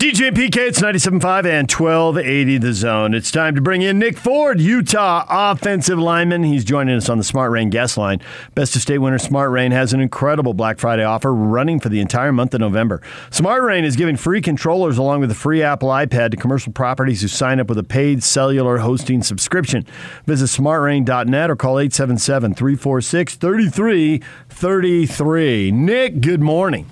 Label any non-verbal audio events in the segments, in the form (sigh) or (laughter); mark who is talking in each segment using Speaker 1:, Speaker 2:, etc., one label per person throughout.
Speaker 1: DJ PK, it's 97.5 and 1280 the zone. It's time to bring in Nick Ford, Utah offensive lineman. He's joining us on the Smart Rain guest line. Best of state winner Smart Rain has an incredible Black Friday offer running for the entire month of November. Smart Rain is giving free controllers along with a free Apple iPad to commercial properties who sign up with a paid cellular hosting subscription. Visit smartrain.net or call 877 346 3333. Nick, good morning.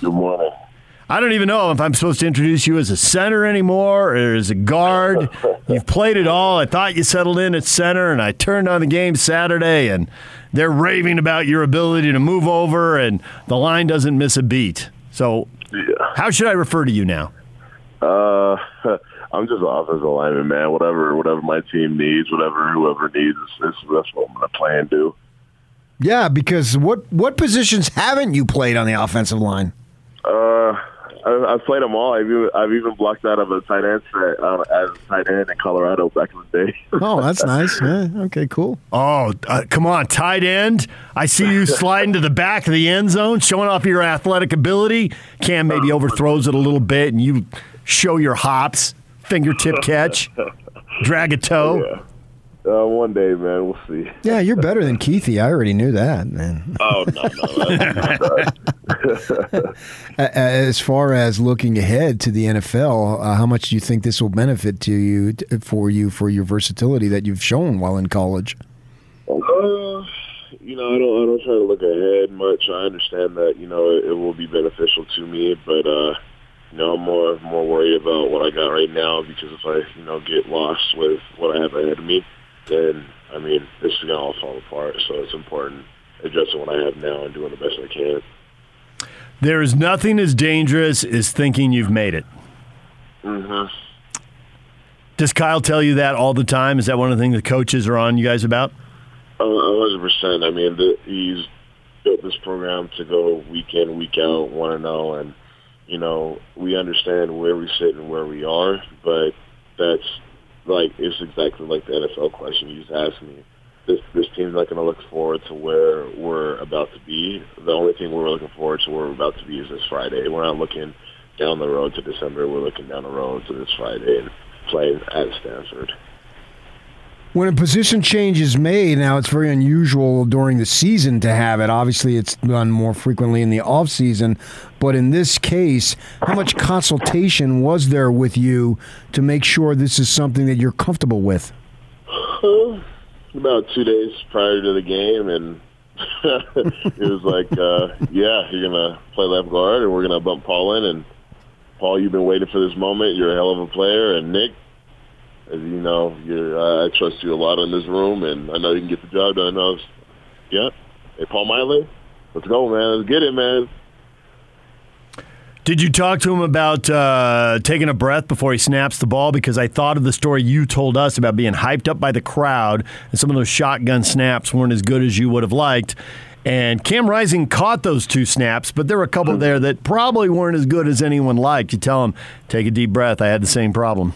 Speaker 2: Good morning.
Speaker 1: I don't even know if I'm supposed to introduce you as a center anymore or as a guard. (laughs) You've played it all. I thought you settled in at center, and I turned on the game Saturday, and they're raving about your ability to move over, and the line doesn't miss a beat. So,
Speaker 2: Yeah.
Speaker 1: how should I refer to you now?
Speaker 2: Uh, (laughs) I'm just an offensive lineman, man. Whatever, whatever my team needs, whatever whoever needs, that's, that's what I'm gonna play and do.
Speaker 3: Yeah, because what what positions haven't you played on the offensive line?
Speaker 2: Uh, I, I've played them all. I've even, I've even blocked out of a tight end set uh, as a tight end in Colorado back in the day. (laughs)
Speaker 3: Oh, that's nice. (laughs) Yeah, okay, cool.
Speaker 1: Oh, uh, come on, tight end. I see you sliding to the back of the end zone, showing off your athletic ability. Cam maybe overthrows it a little bit, and you show your hops, fingertip catch, (laughs) drag a toe.
Speaker 2: yeah. Uh, one day, man. We'll see.
Speaker 3: Yeah, you're better than Keithy. I already knew that, man.
Speaker 2: Oh no, no. (laughs)
Speaker 3: As far as looking ahead to the NFL, uh, how much do you think this will benefit to you for you for your versatility that you've shown while in college?
Speaker 2: Uh, you know, I don't I don't try to look ahead much. I understand that you know it, it will be beneficial to me, but uh, you know I'm more more worried about what I got right now because if I you know get lost with what I have ahead of me, then I mean this is gonna all fall apart. So it's important addressing what I have now and doing the best I can.
Speaker 1: There is nothing as dangerous as thinking you've made it.
Speaker 2: Mm-hmm.
Speaker 1: Does Kyle tell you that all the time? Is that one of the things the coaches are on you guys about?
Speaker 2: A hundred percent. I mean, the, he's built this program to go week in, week out, one and zero, and you know we understand where we sit and where we are, but that's like it's exactly like the NFL question you just asked me. This this team's not going to look forward to where we're about to be. The only thing we're looking forward to where we're about to be is this Friday. We're not looking down the road to December. We're looking down the road to this Friday and playing at Stanford.
Speaker 3: When a position change is made, now it's very unusual during the season to have it. Obviously, it's done more frequently in the off season, but in this case, how much consultation was there with you to make sure this is something that you're comfortable with?
Speaker 2: Uh, about two days prior to the game, and (laughs) it was like, uh, yeah, you're gonna play left guard, and we're gonna bump Paul in. And Paul, you've been waiting for this moment. You're a hell of a player, and Nick, as you know, you're, uh, I trust you a lot in this room, and I know you can get the job done. I was, yeah, hey Paul Maile, let's go, man, let's get it, man.
Speaker 1: Did you talk to him about uh, taking a breath before he snaps the ball? Because I thought of the story you told us about being hyped up by the crowd, and some of those shotgun snaps weren't as good as you would have liked. And Cam Rising caught those two snaps, but there were a couple there that probably weren't as good as anyone liked. You tell him, take a deep breath. I had the same problem.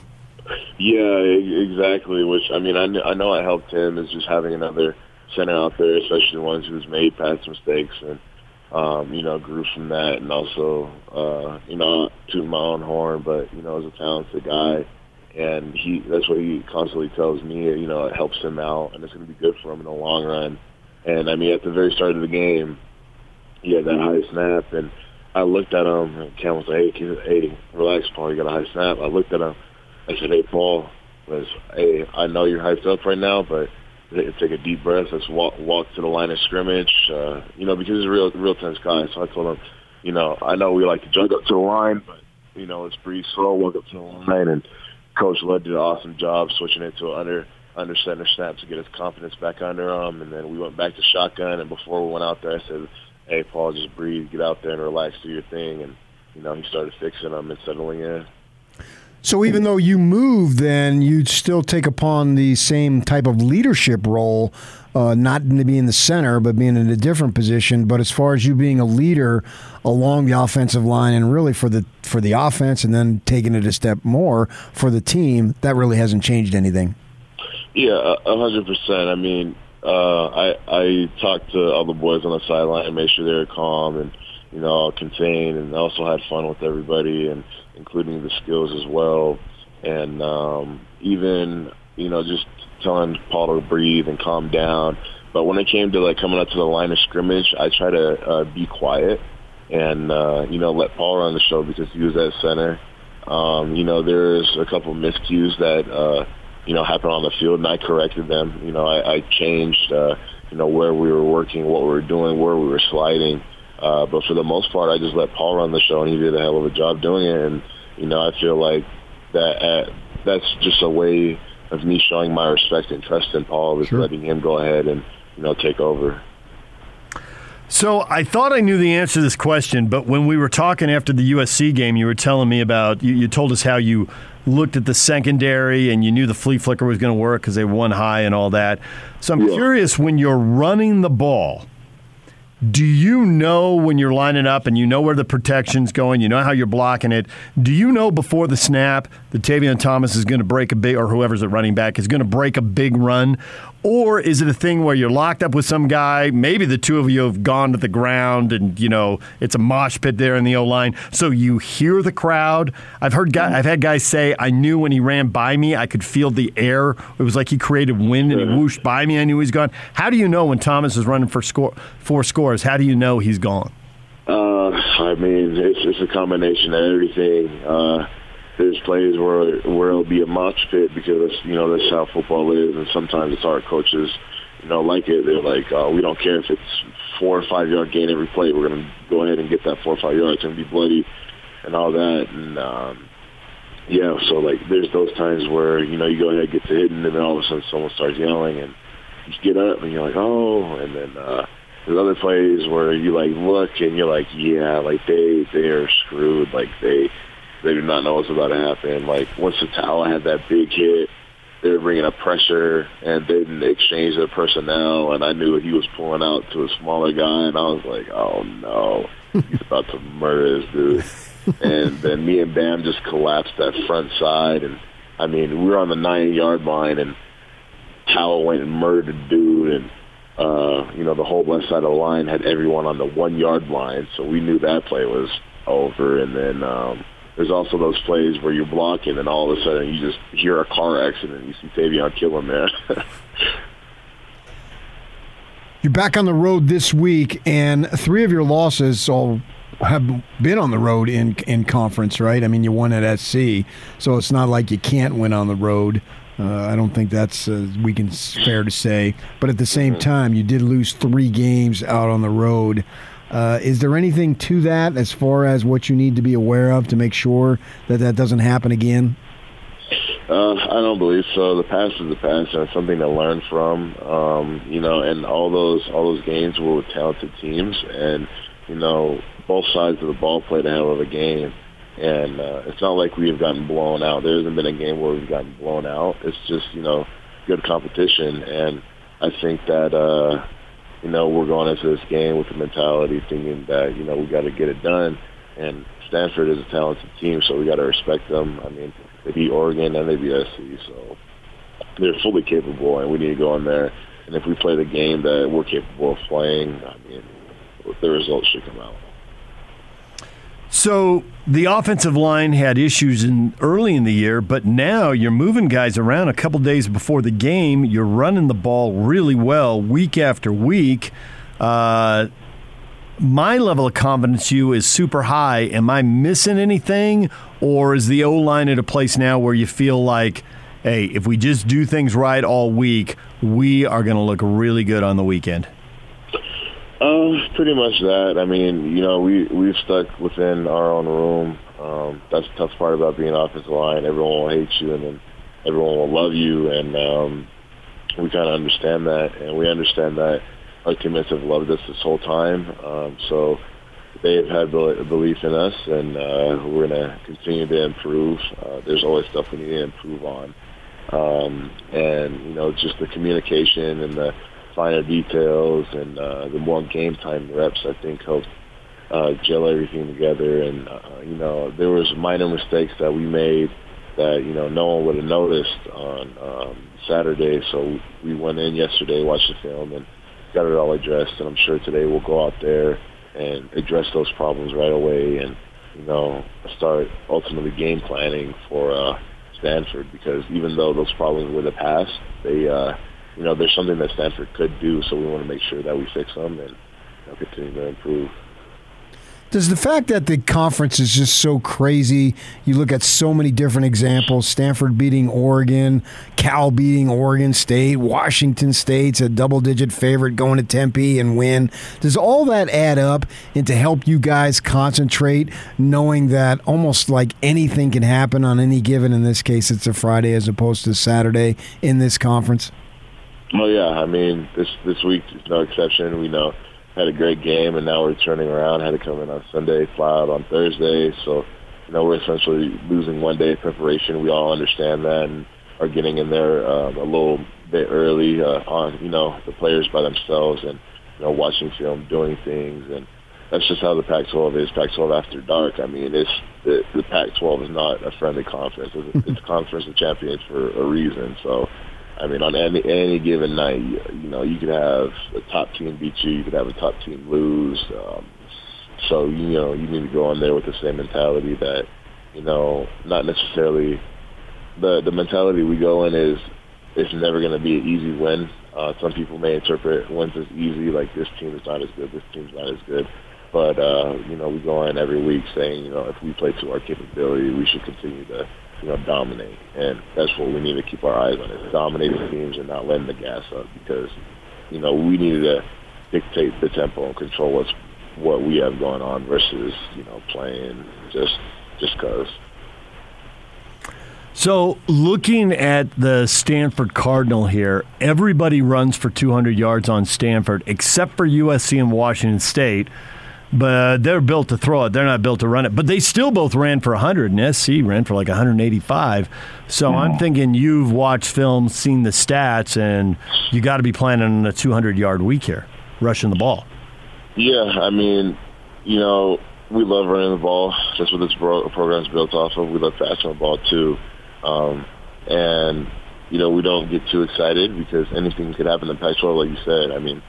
Speaker 2: Yeah, exactly. Which I mean, I, kn- I know I helped him is just having another center out there, especially the ones who's made past mistakes and um, you know grew from that, and also uh, you know to my own horn, but you know as a talented guy, and he that's what he constantly tells me. You know, it helps him out, and it's going to be good for him in the long run. And I mean, at the very start of the game, he had that high snap, and I looked at him, and Cam was like, "Hey, keep, hey, relax, Paul. You got a high snap." I looked at him. I said, "Hey, Paul, let's, hey, I know you're hyped up right now, but t- take a deep breath. Let's walk walk to the line of scrimmage. Uh, you know, because he's a real real tense guy. So I told him, you know, I know we like to jump up to the line, but you know, let's breathe slow, walk up to the line. And Coach Lud did an awesome job switching it to an under under center snap to get his confidence back under him. And then we went back to shotgun. And before we went out there, I said, "Hey, Paul, just breathe, get out there and relax, do your thing." And you know, he started fixing them and settling in.
Speaker 3: So even though you move, then you'd still take upon the same type of leadership role, uh, not to be in the center, but being in a different position. But as far as you being a leader along the offensive line, and really for the for the offense, and then taking it a step more for the team, that really hasn't changed anything.
Speaker 2: Yeah, hundred percent. I mean, uh, I I talked to all the boys on the sideline and made sure they were calm and you know contained, and also had fun with everybody and including the skills as well, and um, even you know just telling Paul to breathe and calm down. But when it came to like coming up to the line of scrimmage, I try to uh, be quiet and uh, you know let Paul run the show because he was at center. Um, you know, there's a couple miscues that uh, you know happened on the field, and I corrected them. You know, I, I changed uh, you know where we were working, what we were doing, where we were sliding. Uh, but for the most part, I just let Paul run the show, and he did a hell of a job doing it. And you know, I feel like that uh, that's just a way of me showing my respect and trust in Paul, is sure. letting him go ahead and you know take over.
Speaker 1: So I thought I knew the answer to this question, but when we were talking after the USC game, you were telling me about you, you told us how you looked at the secondary and you knew the flea flicker was going to work because they won high and all that. So I'm yeah. curious when you're running the ball do you know when you're lining up and you know where the protection's going, you know how you're blocking it? Do you know before the snap that Tavion Thomas is going to break a big, or whoever's at running back is going to break a big run? Or is it a thing where you're locked up with some guy? Maybe the two of you have gone to the ground and, you know, it's a mosh pit there in the O line. So you hear the crowd. I've heard guys, I've had guys say, I knew when he ran by me, I could feel the air. It was like he created wind and he whooshed by me. I knew he was gone. How do you know when Thomas is running for score, four scores? How do you know he's gone?
Speaker 2: Uh, I mean, it's, it's a combination of everything. Uh, there's plays where where it'll be a mosh pit because you know that's how football is, and sometimes it's our coaches, you know, like it. They're like, oh, we don't care if it's four or five yard gain every play. We're gonna go ahead and get that four or five yards. It's gonna be bloody and all that. And um, yeah, so like there's those times where you know you go ahead and get to hitting, and then all of a sudden someone starts yelling, and you get up and you're like, oh, and then. uh there's other plays where you like look and you're like, yeah, like they they are screwed. Like they they do not know what's about to happen. Like once the Tala had that big hit, they were bringing up pressure and they didn't exchange their personnel. And I knew he was pulling out to a smaller guy, and I was like, oh no, he's about to murder this dude. (laughs) and then me and Bam just collapsed that front side, and I mean we were on the nine yard line, and Tala went and murdered dude, and uh, you know the whole left side of the line had everyone on the one yard line, so we knew that play was over. And then um, there's also those plays where you're blocking and all of a sudden you just hear a car accident. You see Tavion kill him there. (laughs)
Speaker 3: you're back on the road this week, and three of your losses all have been on the road in in conference, right? I mean, you won at SC, so it's not like you can't win on the road. Uh, I don't think that's uh, we can fair to say. But at the same mm-hmm. time, you did lose three games out on the road. Uh, is there anything to that as far as what you need to be aware of to make sure that that doesn't happen again?
Speaker 2: Uh, I don't believe so. The past is the past, and it's something to learn from. Um, you know, and all those all those games were with talented teams, and you know, both sides of the ball played a hell of a game. And uh, it's not like we have gotten blown out. There hasn't been a game where we've gotten blown out. It's just you know, good competition, and I think that. Uh, you know, we're going into this game with the mentality thinking that, you know, we got to get it done. And Stanford is a talented team, so we got to respect them. I mean, they beat Oregon and they beat SC, so they're fully capable, and we need to go in there. And if we play the game that we're capable of playing, I mean, the results should come out.
Speaker 1: So the offensive line had issues in early in the year, but now you're moving guys around a couple days before the game. You're running the ball really well week after week. Uh, my level of confidence you is super high. Am I missing anything, or is the O line at a place now where you feel like, hey, if we just do things right all week, we are going to look really good on the weekend?
Speaker 2: Pretty much that. I mean, you know, we we've stuck within our own room. Um, that's the tough part about being offensive line. Everyone will hate you, and then everyone will love you, and um, we kind of understand that, and we understand that our teammates have loved us this whole time. Um, so they've had belief in us, and uh, we're going to continue to improve. Uh, there's always stuff we need to improve on, um, and you know, just the communication and the finer details and uh, the more game time reps, I think helped uh, gel everything together. And uh, you know, there was minor mistakes that we made that you know no one would have noticed on um, Saturday. So we went in yesterday, watched the film, and got it all addressed. And I'm sure today we'll go out there and address those problems right away and you know, start ultimately game planning for uh, Stanford because even though those problems were the past, they, uh, you know, there's something that Stanford could do. So we want to make sure that we fix them and you know, continue to improve.
Speaker 3: Does the fact that the conference is just so crazy, you look at so many different examples Stanford beating Oregon, Cal beating Oregon State, Washington State's a double digit favorite going to Tempe and win. Does all that add up and to help you guys concentrate, knowing that almost like anything can happen on any given, in this case, it's a Friday as opposed to Saturday in this conference?
Speaker 2: Oh, yeah. I mean, this, this week is no exception. We know had a great game, and now we're turning around. Had to come in on Sunday, fly out on Thursday. So, you know, we're essentially losing one day of preparation. We all understand that and are getting in there um, a little bit early uh, on, you know, the players by themselves and, you know, watching film, doing things. And that's just how the Pac-12 is. Pac-12 after dark. I mean, it's the, the Pac-12 is not a friendly conference. It's, it's a conference of champions for a reason. So, I mean, on any any given night, you, you know, you could have a top team beat you, you could have a top team lose. Um, so you know, you need to go on there with the same mentality that, you know, not necessarily the the mentality we go in is it's never going to be an easy win. Uh, some people may interpret wins as easy, like this team is not as good, this team's not as good. But uh, you know, we go in every week saying, you know, if we play to our capability, we should continue to you know, dominate. And that's what we need to keep our eyes on is dominating teams and not letting the gas up because, you know, we need to dictate the tempo and control what's what we have going on versus, you know, playing just just cause.
Speaker 1: So, looking at the Stanford Cardinal here, everybody runs for 200 yards on Stanford except for USC and Washington State but they're built to throw it. They're not built to run it. But they still both ran for 100, and SC ran for like 185. So mm. I'm thinking you've watched film, seen the stats, and you got to be planning on a 200 yard week here, rushing the ball.
Speaker 2: Yeah, I mean, you know, we love running the ball. That's what this program is built off of. We love passing the ball too, um, and you know, we don't get too excited because anything could happen in Pac-12, like you said. I mean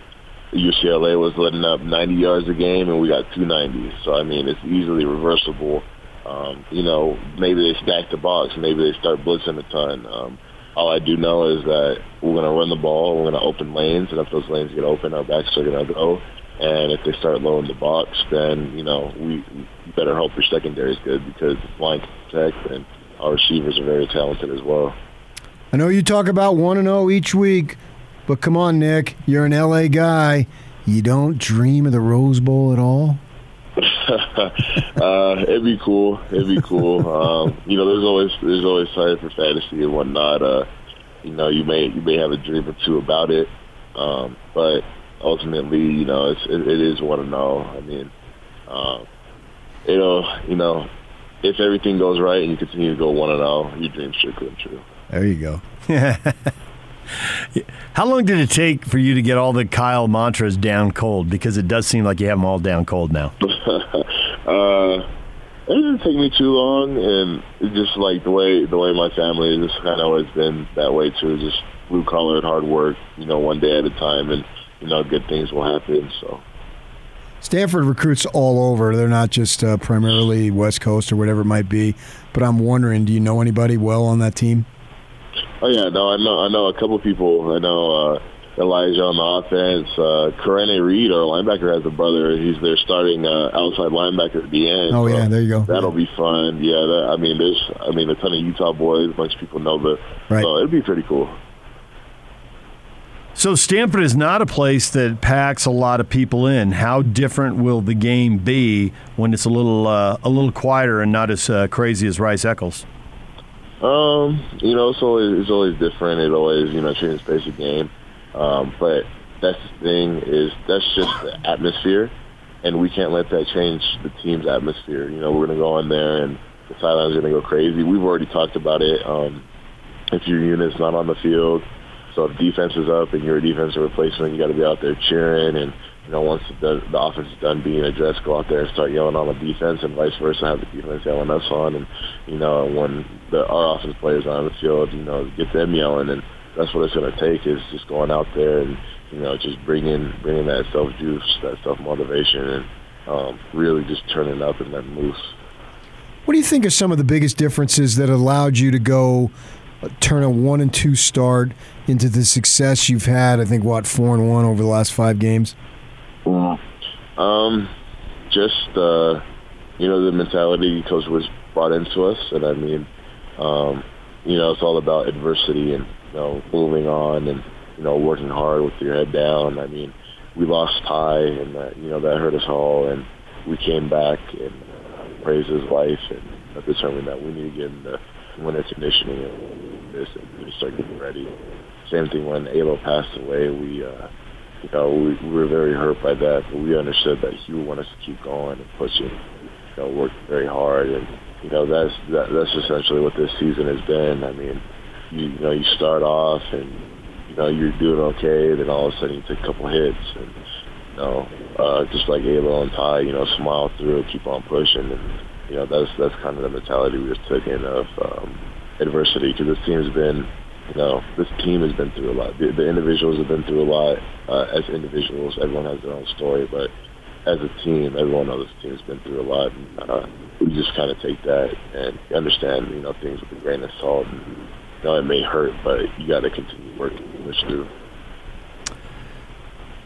Speaker 2: UCLA was letting up 90 yards a game, and we got 290. So I mean, it's easily reversible. Um, you know, maybe they stack the box, maybe they start blitzing a ton. Um, all I do know is that we're going to run the ball, we're going to open lanes, and if those lanes get open, our backs are going to go. And if they start low in the box, then you know we better hope your secondary is good because it's line protect, and our receivers are very talented as well.
Speaker 3: I know you talk about one and zero oh each week. But come on, Nick, you're an LA guy. You don't dream of the Rose Bowl at all? (laughs)
Speaker 2: uh, it'd be cool. It'd be cool. Um, you know, there's always there's always time for fantasy and whatnot. Uh, you know, you may you may have a dream or two about it, um, but ultimately, you know, it's, it, it is one and all. I mean, um, it'll you know, if everything goes right and you continue to go one and all, your dreams should come true.
Speaker 3: There you go. (laughs)
Speaker 1: How long did it take for you to get all the Kyle mantras down cold? Because it does seem like you have them all down cold now. (laughs)
Speaker 2: uh, it didn't take me too long, and it's just like the way the way my family has kind of always been that way too. Just blue collar and hard work, you know, one day at a time, and you know, good things will happen. So.
Speaker 3: Stanford recruits all over. They're not just uh, primarily West Coast or whatever it might be. But I'm wondering, do you know anybody well on that team?
Speaker 2: Oh yeah, no, I know I know a couple people. I know uh, Elijah on the offense. Uh, Karene Reed, our linebacker, has a brother. He's their starting uh, outside linebacker at the end.
Speaker 3: Oh so yeah, there you go.
Speaker 2: That'll be fun. Yeah, that, I mean, there's I mean a ton of Utah boys. A bunch of people know, but right. so it'll be pretty cool.
Speaker 1: So Stanford is not a place that packs a lot of people in. How different will the game be when it's a little uh, a little quieter and not as uh, crazy as Rice Eccles?
Speaker 2: Um, you know, it's always it's always different. It always you know changes pace of game. Um, but that's the thing is that's just the atmosphere, and we can't let that change the team's atmosphere. You know, we're gonna go in there and the sidelines gonna go crazy. We've already talked about it. Um, if your unit's not on the field, so if defense is up and you're a defensive replacement, you got to be out there cheering and you know, once the, the offense is done being addressed, go out there and start yelling on the defense, and vice versa, have the defense yelling us on, and you know, when the, our offense players are on the field, you know, get them yelling, and that's what it's going to take is just going out there and you know, just bringing bringing that self juice, that self motivation, and um, really just turning up and letting loose.
Speaker 3: What do you think are some of the biggest differences that allowed you to go uh, turn a one and two start into the success you've had? I think what four and one over the last five games.
Speaker 2: Um, just uh, you know the mentality coach was brought into us, and I mean, um, you know, it's all about adversity and you know moving on and you know working hard with your head down. I mean, we lost Ty, and that you know that hurt us all, and we came back and uh, praised his life and determined that we need to get in the winter conditioning and this and start getting ready. Same thing when Alo passed away. We uh, you know, we, we were very hurt by that, but we understood that he would want us to keep going and pushing, you know, work very hard, and you know that's that, that's essentially what this season has been. I mean, you, you know, you start off and you know you're doing okay, then all of a sudden you take a couple hits, and you know, uh, just like Alo and Ty, you know, smile through, and keep on pushing, and you know that's that's kind of the mentality we just took in of um, adversity because this team's been you know, this team has been through a lot. The, the individuals have been through a lot. Uh, as individuals, everyone has their own story, but as a team, everyone knows this team has been through a lot. And, uh, we just kind of take that and understand, you know, things with a grain of salt. And, you know, it may hurt, but you got to continue working push through.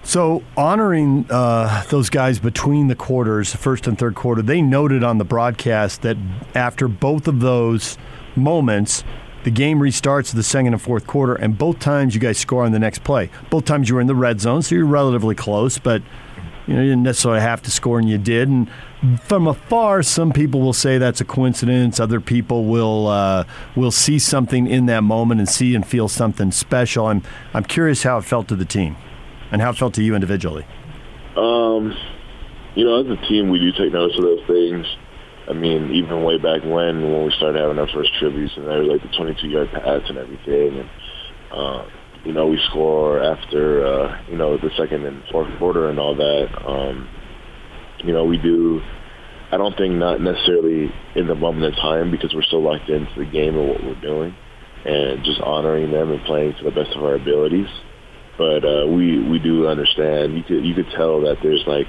Speaker 1: So, honoring uh, those guys between the quarters, first and third quarter, they noted on the broadcast that after both of those moments, the game restarts the second and fourth quarter, and both times you guys score on the next play. Both times you were in the red zone, so you're relatively close, but you know you didn't necessarily have to score, and you did. And from afar, some people will say that's a coincidence. Other people will uh, will see something in that moment and see and feel something special. I'm I'm curious how it felt to the team, and how it felt to you individually.
Speaker 2: Um, you know, as a team, we do take notice of those things. I mean, even way back when, when we started having our first tributes, and they were like the 22-yard pass and everything, and uh, you know, we score after uh, you know the second and fourth quarter and all that. Um, you know, we do. I don't think not necessarily in the moment in time because we're so locked into the game and what we're doing, and just honoring them and playing to the best of our abilities. But uh, we we do understand. You could you could tell that there's like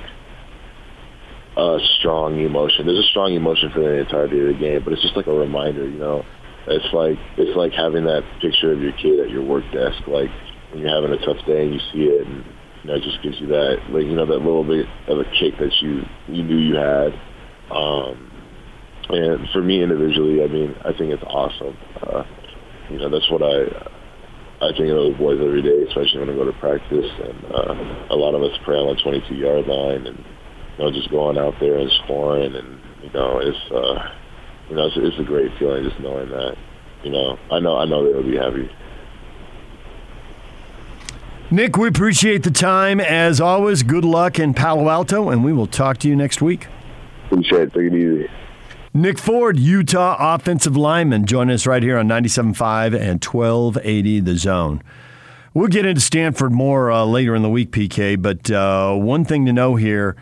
Speaker 2: a strong emotion. There's a strong emotion for the entirety of the game, but it's just like a reminder, you know. It's like it's like having that picture of your kid at your work desk, like when you're having a tough day and you see it, and you know, it just gives you that, like you know, that little bit of a kick that you you knew you had. Um, and for me individually, I mean, I think it's awesome. Uh, you know, that's what I I think of those boys every day, especially when I go to practice. And uh, a lot of us pray on the 22 yard line and you know, just going out there and scoring, and you know, it's uh, you know, it's, it's a great feeling just knowing that. You know, I know, I know they'll be happy.
Speaker 1: Nick, we appreciate the time as always. Good luck in Palo Alto, and we will talk to you next week.
Speaker 2: Appreciate it. Take it easy.
Speaker 1: Nick Ford, Utah offensive lineman, join us right here on 97.5 and 1280 The Zone. We'll get into Stanford more uh, later in the week, PK, but uh, one thing to know here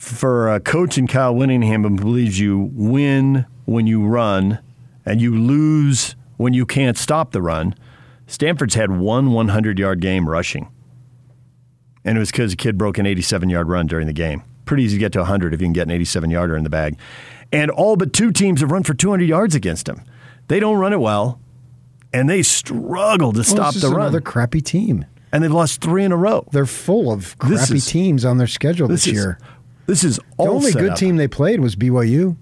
Speaker 1: for a coach in Kyle Whittingham who believes you win when you run and you lose when you can't stop the run, Stanford's had one 100 yard game rushing. And it was because a kid broke an 87 yard run during the game. Pretty easy to get to 100 if you can get an 87 yarder in the bag. And all but two teams have run for 200 yards against him. They don't run it well, and they struggle to
Speaker 3: Well,
Speaker 1: stop
Speaker 3: this
Speaker 1: the
Speaker 3: is
Speaker 1: run.
Speaker 3: Another crappy team.
Speaker 1: and they've lost three in a row.
Speaker 3: They're full of crappy
Speaker 1: is-
Speaker 3: teams on their schedule
Speaker 1: This
Speaker 3: this,
Speaker 1: is
Speaker 3: year.
Speaker 1: This is
Speaker 3: The only good
Speaker 1: up.
Speaker 3: team they played was BYU.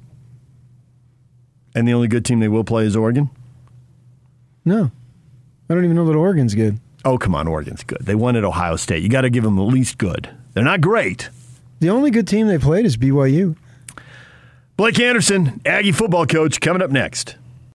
Speaker 1: and the only good team they will play is Oregon.
Speaker 3: No, I don't even know that Oregon's good.
Speaker 1: Oh, come on, Oregon's good. They won at Ohio State. You got to give them at least good. They're not great.
Speaker 3: The only good team they played is BYU.
Speaker 1: Blake Anderson, Aggie football coach, coming up next.